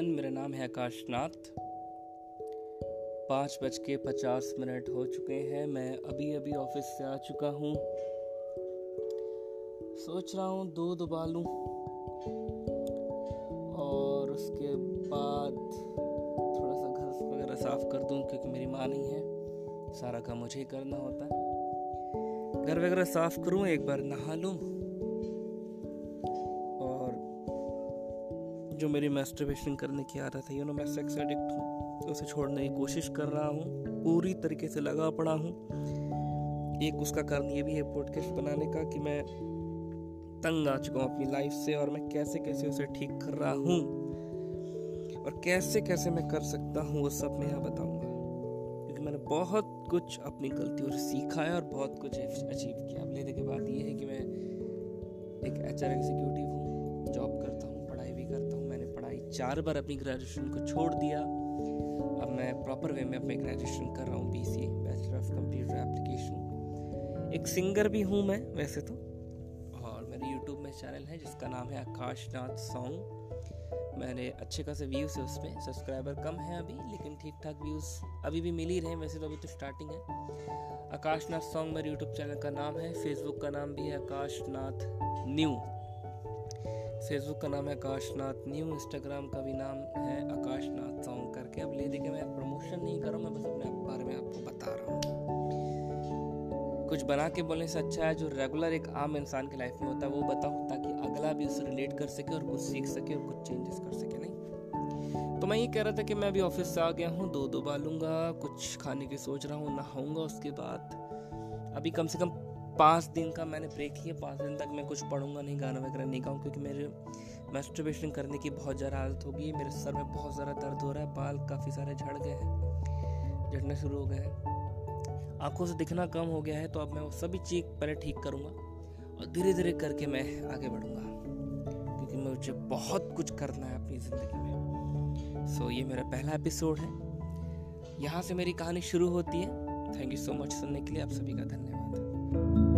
है आकाशनाथ। पाँच बज के पचास मिनट हो चुके हैं, मैं अभी अभी ऑफ़िस से आ चुका हूँ। सोच रहा हूँ दूध उबालूँ और उसके बाद थोड़ा सा घर वगैरह साफ़ कर दूँ, क्योंकि मेरी माँ नहीं है। सारा काम मुझे ही करना होता है। घर वगैरह साफ़ करूँ, एक बार नहा लूँ। जो मेरी मैस्टरबेशन करने की आदत है यू नो मैं सेक्स एडिक्ट हूँ, उसे छोड़ने की कोशिश कर रहा हूँ, पूरी तरीके से लगा पड़ा हूँ। एक उसका कारण ये भी है पॉडकास्ट बनाने का कि मैं तंग आ चुका हूँ अपनी लाइफ से और मैं कैसे कैसे उसे ठीक कर रहा हूँ और कैसे कैसे मैं कर सकता हूँ, वो सब मैं यहाँ बताऊँगा। क्योंकि मैंने बहुत कुछ अपनी गलतियों से सीखा है और बहुत कुछ अचीव किया। अब लेने के बाद ये है कि मैं एक एच आर एग्जीक्यूटिव हूँ जॉब करता हूँ चार बार अपनी ग्रेजुएशन को छोड़ दिया। अब मैं प्रॉपर वे में अपने ग्रेजुएशन कर रहा हूँ B C bachelor of computer application एक सिंगर भी हूँ मैं, वैसे तो। और मेरे यूट्यूब में चैनल है, जिसका नाम है आकाशनाथ सॉन्ग मैंने अच्छे खासे व्यूज़ है उसमें सब्सक्राइबर कम है अभी, लेकिन ठीक ठाक व्यूज़ अभी भी मिल ही रहे हैं, वैसे तो अभी तो स्टार्टिंग है। आकाशनाथ सॉन्ग मेरे यूट्यूब चैनल का नाम है फेसबुक का नाम भी है आकाशनाथ न्यू फेसबुक का नाम है आकाशनाथ न्यू इंस्टाग्राम का भी नाम है आकाशनाथ सॉन्ग करके। अब ले दे के मैं प्रमोशन नहीं कर रहा हूँ, मैं बस अपने बारे में आपको बता रहा हूँ। कुछ बना के बोलने से अच्छा है, जो रेगुलर एक आम इंसान की लाइफ में होता है, वो बताओ ताकि अगला भी उससे रिलेट कर सके और कुछ सीख सके और कुछ चेंजेस कर सके, नहीं? तो मैं ये कह रहा था कि मैं अभी ऑफ़िस से आ गया हूँ दो दो बालूँगा, कुछ खाने की सोच रहा हूँ, नहाऊँगा उसके बाद। अभी कम से कम पाँच दिन का मैंने ब्रेक लिया पाँच दिन तक मैं कुछ पढ़ूँगा नहीं, गाना वगैरह नहीं गाऊँ, क्योंकि मेरे मेस्टरबेशन करने की बहुत ज़्यादा आदत हो गई है मेरे सर में बहुत ज़्यादा दर्द हो रहा है, बाल काफ़ी सारे झड़ गए हैं, झड़ना शुरू हो गए हैं। आँखों से दिखना कम हो गया है तो अब मैं वो सभी चीज़ पहले ठीक करूँगा और धीरे धीरे करके मैं आगे बढ़ूँगा, क्योंकि मुझे बहुत कुछ करना है अपनी ज़िंदगी में। सो ये मेरा पहला एपिसोड है। यहाँ से मेरी कहानी शुरू होती है। थैंक यू सो मच सुनने के लिए। आप सभी का धन्यवाद।